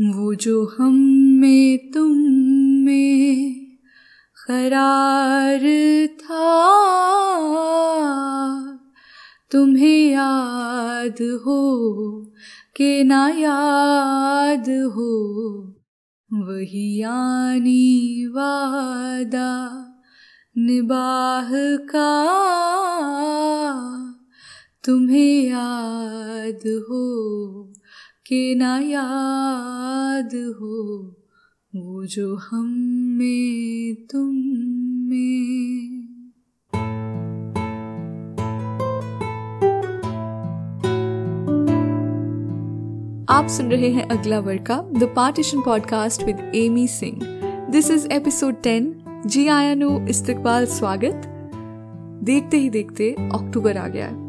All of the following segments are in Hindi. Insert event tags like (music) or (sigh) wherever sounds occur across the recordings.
वो जो हम में, तुम में करार था। तुम्हें याद हो के ना याद हो, वही आनी वादा निबाह का। तुम्हें याद हो के ना याद हो वो जो हम में, तुम में। आप सुन रहे हैं अगला वर्ग का the partition podcast with Amy Singh this is episode ten जी आया नो, इस्तकबाल, स्वागत। देखते ही देखते अक्टूबर आ गया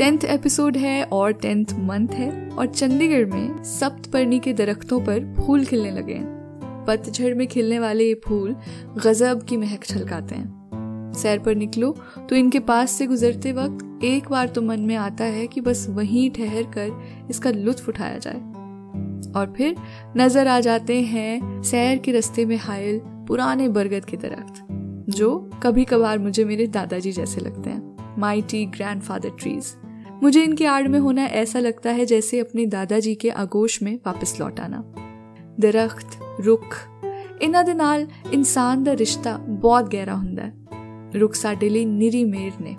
टेंथ एपिसोड है और टेंथ मंथ है और चंडीगढ़ में सप्तपर्णी के दरख्तों पर फूल खिलने लगे हैं। पतझड़ में खिलने वाले ये फूल गजब की महक छलकाते हैं। सैर पर निकलो तो इनके पास से गुजरते वक्त एक बार तो मन में आता है कि बस वहीं ठहर कर इसका लुत्फ उठाया जाए। और फिर नज़र आ जाते हैं सैर के रस्ते में हायल पुराने बरगद के दरख्त, जो कभी कभार मुझे मेरे दादाजी जैसे लगते हैं। Mighty grandfather trees. मुझे इनके आड़ में होना ऐसा लगता है जैसे अपने दादाजी के आगोश में वापस लौट आना दरख्त रुख इन्हों ਦੇ ਨਾਲ ਇਨਸਾਨ ਦਾ ਰਿਸ਼ਤਾ ਬਹੁਤ ਗਹਿਰਾ ਹੁੰਦਾ ਹੈ ਰੁੱਖ ਸਾਡੇ ਲਈ ਨਿਰੀ ਮੇਰ ਨੇ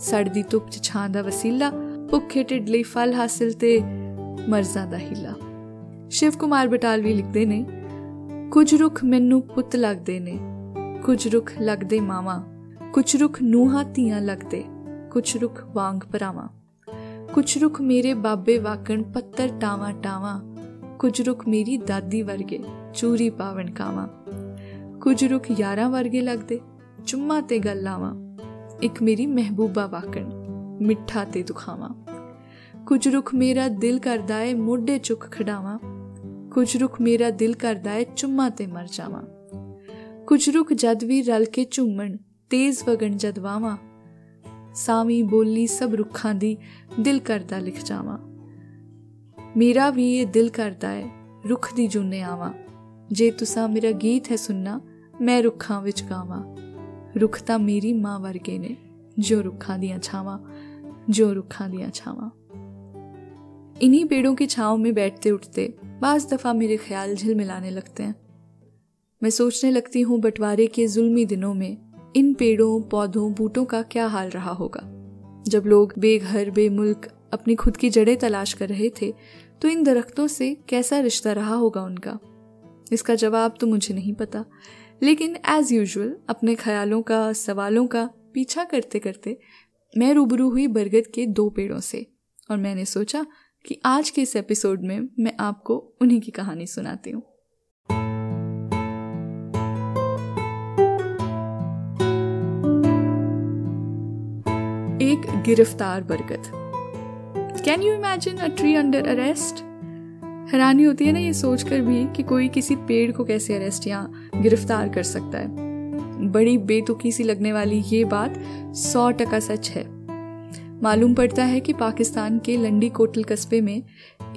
ਸੜਦੀ ਧੁੱਪ 'ਚ ਛਾਂ ਦਾ ਵਸੀਲਾ ਭੁੱਖੇ ਢਿੱਡ ਲਈ ਫਲ ਹਾਸਿਲ ਤੇ ਮਰਜ਼ਾਂ ਦਾ ਹੀਲਾ ਸ਼ਿਵ ਕੁਮਾਰ ਬਟਾਲਵੀ ਲਿਖਦੇ ਨੇ ਕੁਝ ਰੁੱਖ ਮੈਨੂੰ ਪੁੱਤ ਲੱਗਦੇ ਨੇ ਕੁਝ ਰੁੱਖ ਲੱਗਦੇ ਮਾਵਾ ਕੁਝ ਰੁੱਖ ਨੂਹਾਂ ਧੀਆਂ ਲੱਗਦੇ ਕੁਝ ਰੁੱਖ ਵਾਂਗ ਭਰਾਵਾਂ। ਕੁਝ ਰੁੱਖ ਮੇਰੇ ਬਾਬੇ ਵਾਕਣ ਪੱਤਰ ਟਾਵਾ ਟਾਵਾ। ਕੁਝ ਰੁੱਖ ਮੇਰੀ ਦਾਦੀ ਵਰਗੇ ਚੂਰੀ ਪਾਵਣ ਕਾਵਾ। ਕੁਝ ਰੁੱਖ ਯਾਰਾਂ ਵਰਗੇ ਲੱਗਦੇ, ਚੁੰਮਾ ਤੇ ਗੱਲਾਵਾਂ ਇੱਕ ਮੇਰੀ ਮਹਿਬੂਬਾ ਵਾਕਣ ਮਿੱਠਾ ਤੇ ਦੁਖਾਵਾਂ। ਕੁਝ ਰੁੱਖ ਮੇਰਾ ਦਿਲ ਕਰਦਾ ਏ ਮੋਢੇ ਚੁੱਕ ਖਡਾਵਾਂ ਕੁਝ ਰੁੱਖ ਮੇਰਾ ਦਿਲ ਕਰਦਾ ਏ ਚੁੰਮਾ ਤੇ ਮਰ ਜਾਵਾਂ। ਕੁਝ ਰੁੱਖ ਜਦ ਵੀ ਰਲ ਕੇ ਝੂਮਣ, ਤੇਜ਼ ਵਗਣ ਜਦ ਵਾਵਾਂ। ਸਾਵੀਂ ਬੋਲੀ ਸਭ ਰੁੱਖਾਂ ਦੀ ਦਿਲ ਕਰਦਾ ਲਿਖ ਜਾਵਾਂ ਮੇਰਾ ਵੀ ਇਹ ਦਿਲ ਕਰਦਾ ਏ ਰੁੱਖ ਦੀ ਜੁਨੇ ਆਵਾਂ ਜੇ ਤੁਸਾਂ ਮੇਰਾ ਗੀਤ ਹੈ ਸੁਣਨਾ ਮੈਂ ਰੁੱਖਾਂ ਵਿੱਚ ਗਾਵਾਂ ਰੁੱਖ ਤਾਂ ਮੇਰੀ ਮਾਂ ਵਰਗੇ ਨੇ ਜੋ ਰੁੱਖਾਂ ਦੀਆਂ ਛਾਵਾਂ जो रुखा दिया छावा इन्हीं पेड़ों की छाव में बैठते उठते बाज दफ़ा मेरे ख्याल झिलमिलाने लगते हैं मैं सोचने लगती हूँ बंटवारे के जुल्मी दिनों में इन पेड़ों, पौधों, बूटों का क्या हाल रहा होगा? जब लोग बेघर, बेमुल्क अपनी खुद की जड़ें तलाश कर रहे थे तो इन दरख्तों से कैसा रिश्ता रहा होगा उनका? इसका जवाब तो मुझे नहीं पता। लेकिन एज यूजल अपने ख्यालों का, सवालों का पीछा करते करते मैं रूबरू हुई बरगद के दो पेड़ों से, और मैंने सोचा कि आज के इस एपिसोड में मैं आपको उन्हीं की कहानी सुनाती हूँ। गिरफ़्तार बरगद। Can you imagine a tree under arrest हैरानी होती है ना ये सोचकर भी कि कोई किसी पेड़ को कैसे अरेस्ट या गिरफ़्तार कर सकता है। बड़ी बेतुकी सी लगने वाली ये बात सौ टका सच है। मालूम पड़ता है कि पाकिस्तान के लंडी कोटल कस्बे में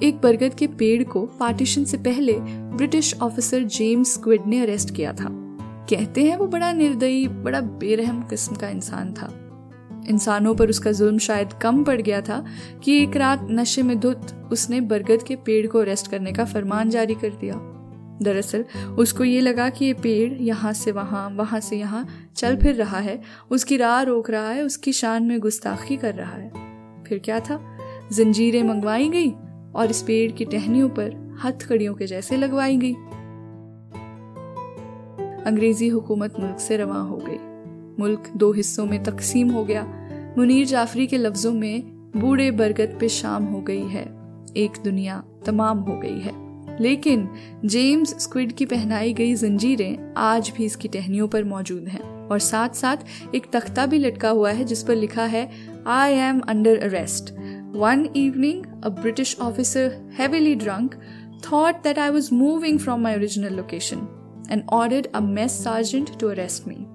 एक बरगद के पेड़ को पार्टीशन से पहले ब्रिटिश ऑफिसर जेम्स स्क्विड ने अरेस्ट किया था। कहते हैं वो बड़ा निर्दयी, बड़ा बेरहम किस्म का इंसान था। इंसानों पर उसका जुल्म शायद कम पड़ गया था कि एक रात नशे में धुत उसने बरगद के पेड़ को अरेस्ट करने का फरमान जारी कर दिया। दरअसल, उसको ये लगा कि ये पेड़ यहाँ से वहाँ वहाँ से यहाँ चल फिर रहा है, उसकी राह रोक रहा है, उसकी शान में गुस्ताखी कर रहा है। फिर क्या था? जंजीरें मंगवाई गई और इस पेड़ की टहनियों पर हथकड़ियों के जैसे लगवाई गई। अंग्रेज़ी हुकूमत मुल्क से रवा हो गई। मुल्क दो हिस्सों में तकसीम हो गया। मुनीर जाफरी के लफ्जों में बूढ़े बरगद पे शाम हो गई है। एक दुनिया तमाम हो गई है। लेकिन जेम्स स्क्विड की पहनाई गई जंजीरें आज भी इसकी टहनियों पर मौजूद हैं। और साथ साथ एक तख्ता भी लटका हुआ है जिस पर लिखा है I am under arrest one evening a British officer heavily drunk thought that I was moving from my original location and ordered a mess sergeant to arrest me.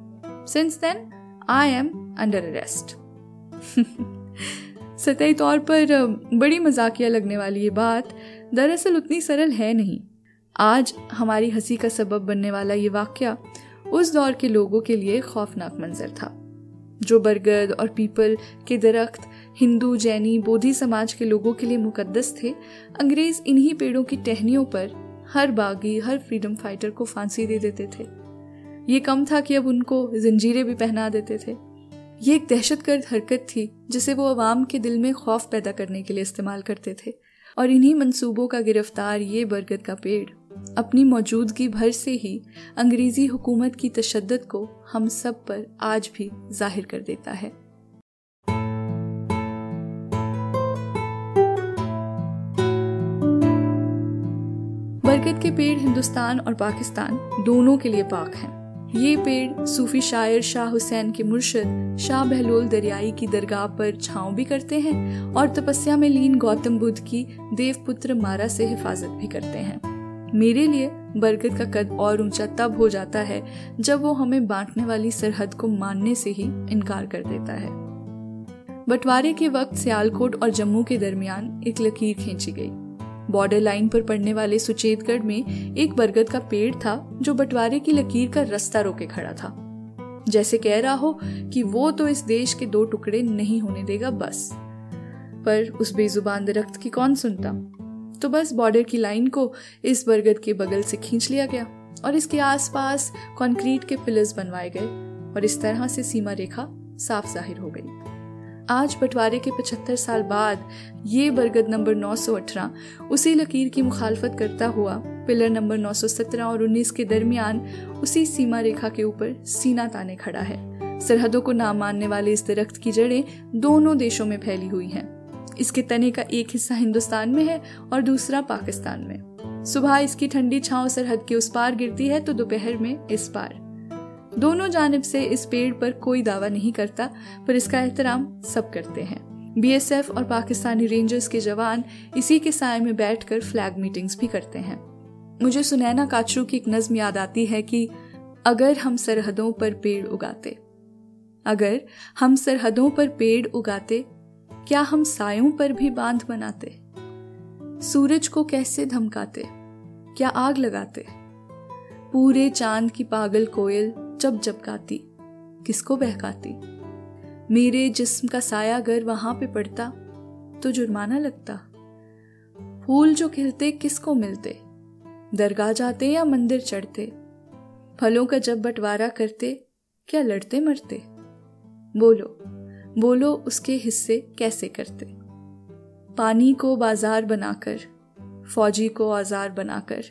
Since then, I am under arrest. (laughs) सतही तौर पर बड़ी मजाकिया लगने वाली ये बात दरअसल उतनी सरल है नहीं। आज हमारी हँसी का सबब बनने वाला ये वाक्य उस दौर के लोगों के लिए खौफनाक मंजर था जो बरगद और पीपल के दरख्त हिंदू जैनी बोधी समाज के लोगों के लिए मुकद्दस थे। अंग्रेज़ इन्हीं पेड़ों की टहनियों पर हर बागी हर फ्रीडम फाइटर को फांसी दे देते थे। ये कम था कि अब उनको जंजीरें भी पहना देते थे। ये एक दहशतगर्द हरकत थी, जिसे वो अवाम के दिल में खौफ पैदा करने के लिए इस्तेमाल करते थे। और इन्हीं मंसूबों का गिरफ़्तार ये बरगद का पेड़, अपनी मौजूदगी भर से ही अंग्रेज़ी हुकूमत की तशद को हम सब पर आज भी ज़ाहिर कर देता है। बरगद के पेड़ हिंदुस्तान और पाकिस्तान दोनों के लिए पाक हैं। ये पेड़ सूफी शायर शाह हुसैन के मुर्शद, शाह बहलोल दरियाई की दरगाह पर छांव भी करते हैं और तपस्या में लीन गौतम बुद्ध की देवपुत्र मारा से हिफाजत भी करते हैं। मेरे लिए बरगद का कद और ऊँचा तब हो जाता है जब वो हमें बांटने वाली सरहद को मानने से ही इनकार कर देता है। बंटवारे के वक्त सियालकोट और जम्मू के दरमियान एक लकीर खींची गई। बॉर्डर लाइन पर पड़ने वाले सुचेतगढ़ में एक बरगद का पेड़ था जो बंटवारे की लकीर का रास्ता रोके खड़ा था। जैसे कह रहा हो कि वो तो इस देश के दो टुकड़े नहीं होने देगा बस। पर उस बेजुबान दरख्त की कौन सुनता? तो बस बॉर्डर की लाइन को इस बरगद के बगल से खींच लिया गया और इसके आसपास कंक्रीट के पिलर्स बनवाए गए और इस तरह से सीमा रेखा साफ़ ज़ाहिर हो गई। आज बंटवारे के 75 साल बाद ये बरगद नंबर 918 उसी लकीर की मुखालफत करता हुआ पिलर नंबर 917 और 19 के दरमियान उसी सीमा रेखा के ऊपर सीना ताने खड़ा है। सरहदों को ना मानने वाले इस दरख्त की जड़ें दोनों देशों में फैली हुई हैं। इसके तने का एक हिस्सा हिंदुस्तान में है और दूसरा पाकिस्तान में। सुबह इसकी ठंडी छांव सरहद के उस पार गिरती है तो दोपहर में इस पार। दोनों जानब से इस पेड़ पर कोई दावा नहीं करता, पर इसका एहतराम सब करते हैं। बीएसएफ और पाकिस्तानी रेंजर्स के जवान इसी के साय में बैठकर फ्लैग मीटिंग्स भी करते हैं। मुझे सुनैना काचरू की एक नज्म याद आती है कि अगर हम सरहदों पर पेड़ उगाते, अगर हम सरहदों पर पेड़ उगाते, क्या हम सायों पर भी बाँध बनाते? सूरज को कैसे धमकाते? क्या आग लगाते? पूरे चाँद की पागल कोयल जब जब गाती किसको बहकाती? मेरे जिस्म का साया अगर वहाँ पे पड़ता तो जुर्माना लगता। फूल जो खिलते, किसको मिलते? दरगाह जाते या मंदिर चढ़ते? फलों का जब बंटवारा करते, क्या लड़ते मरते? बोलो बोलो उसके हिस्से कैसे करते? पानी को बाज़ार बनाकर, फौजी को औज़ार बनाकर,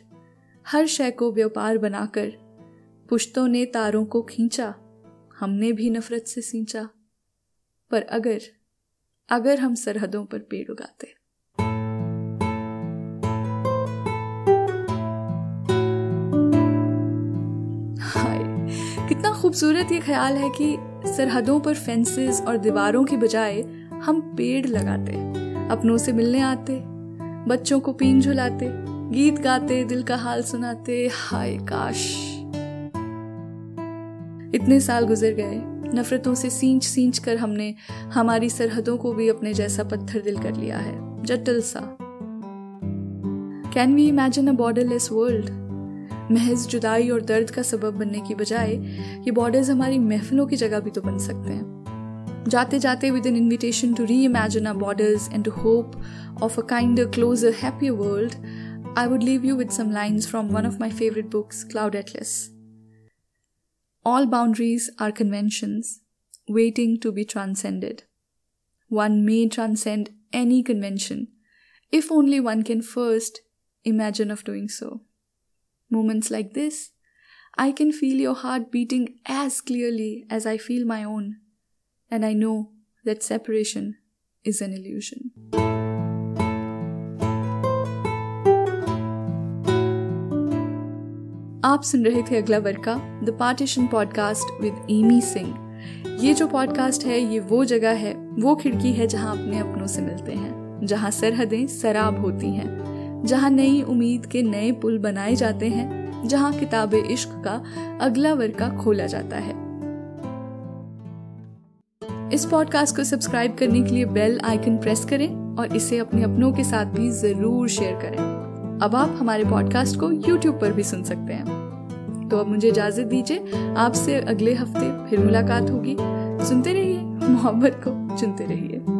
हर शय को व्यापार बनाकर पुश्तों ने तारों को खींचा, हमने भी नफरत से सींचा। पर अगर अगर हम सरहदों पर पेड़ उगाते। हाय, कितना खूबसूरत ये ख्याल है कि सरहदों पर फेंसेस और दीवारों की बजाय हम पेड़ लगाते, अपनों से मिलने आते, बच्चों को पीन झुलाते, गीत गाते, दिल का हाल सुनाते। हाय, काश। इतने साल गुजर गए, नफरतों से सींच सींच कर हमने हमारी सरहदों को भी अपने जैसा पत्थर दिल कर लिया है, जटिल सा। Can we imagine a borderless world महज जुदाई और दर्द का सबब बनने की बजाय, ये बॉर्डर्स हमारी महफिलों की जगह भी तो बन सकते हैं। जाते जाते with an invitation to reimagine our borders and to hope of a kind closure happy world I would leave you with some lines from one of my favourite books Cloud Atlas All boundaries are conventions waiting to be transcended. One may transcend any convention if only one can first imagine of doing so. Moments like this, I can feel your heart beating as clearly as I feel my own, and I know that separation is an illusion. आप सुन रहे थे अगला वर्ग का the partition podcast with Amy Singh ये जो पॉडकास्ट है, ये वो जगह है, वो खिड़की है जहाँ अपने अपनों से मिलते हैं, जहाँ सरहदें सराब होती हैं, जहाँ नई उम्मीद के नए पुल बनाए जाते हैं, जहाँ किताब इश्क का अगला वर्का खोला जाता है। इस पॉडकास्ट को सब्सक्राइब करने के लिए बेल आइकन प्रेस करें और इसे अपने अपनों के साथ भी ज़रूर शेयर करें। अब आप हमारे पॉडकास्ट को यूट्यूब पर भी सुन सकते हैं। तो अब मुझे इजाज़त दीजिए, आपसे अगले हफ़्ते फिर मुलाकात होगी। सुनते रहिए, मोहब्बत को चुनते रहिए।